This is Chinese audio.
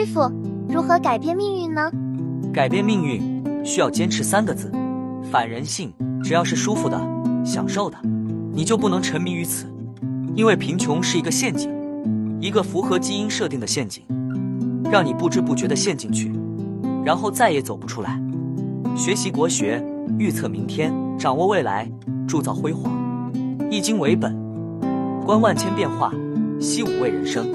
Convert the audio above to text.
师傅，如何改变命运呢？改变命运需要坚持三个字：反人性。只要是舒服的、享受的，你就不能沉迷于此，因为贫穷是一个陷阱，一个符合基因设定的陷阱，让你不知不觉的陷进去，然后再也走不出来。学习国学，预测明天，掌握未来，铸造辉煌。易经为本，观万千变化，习五味人生。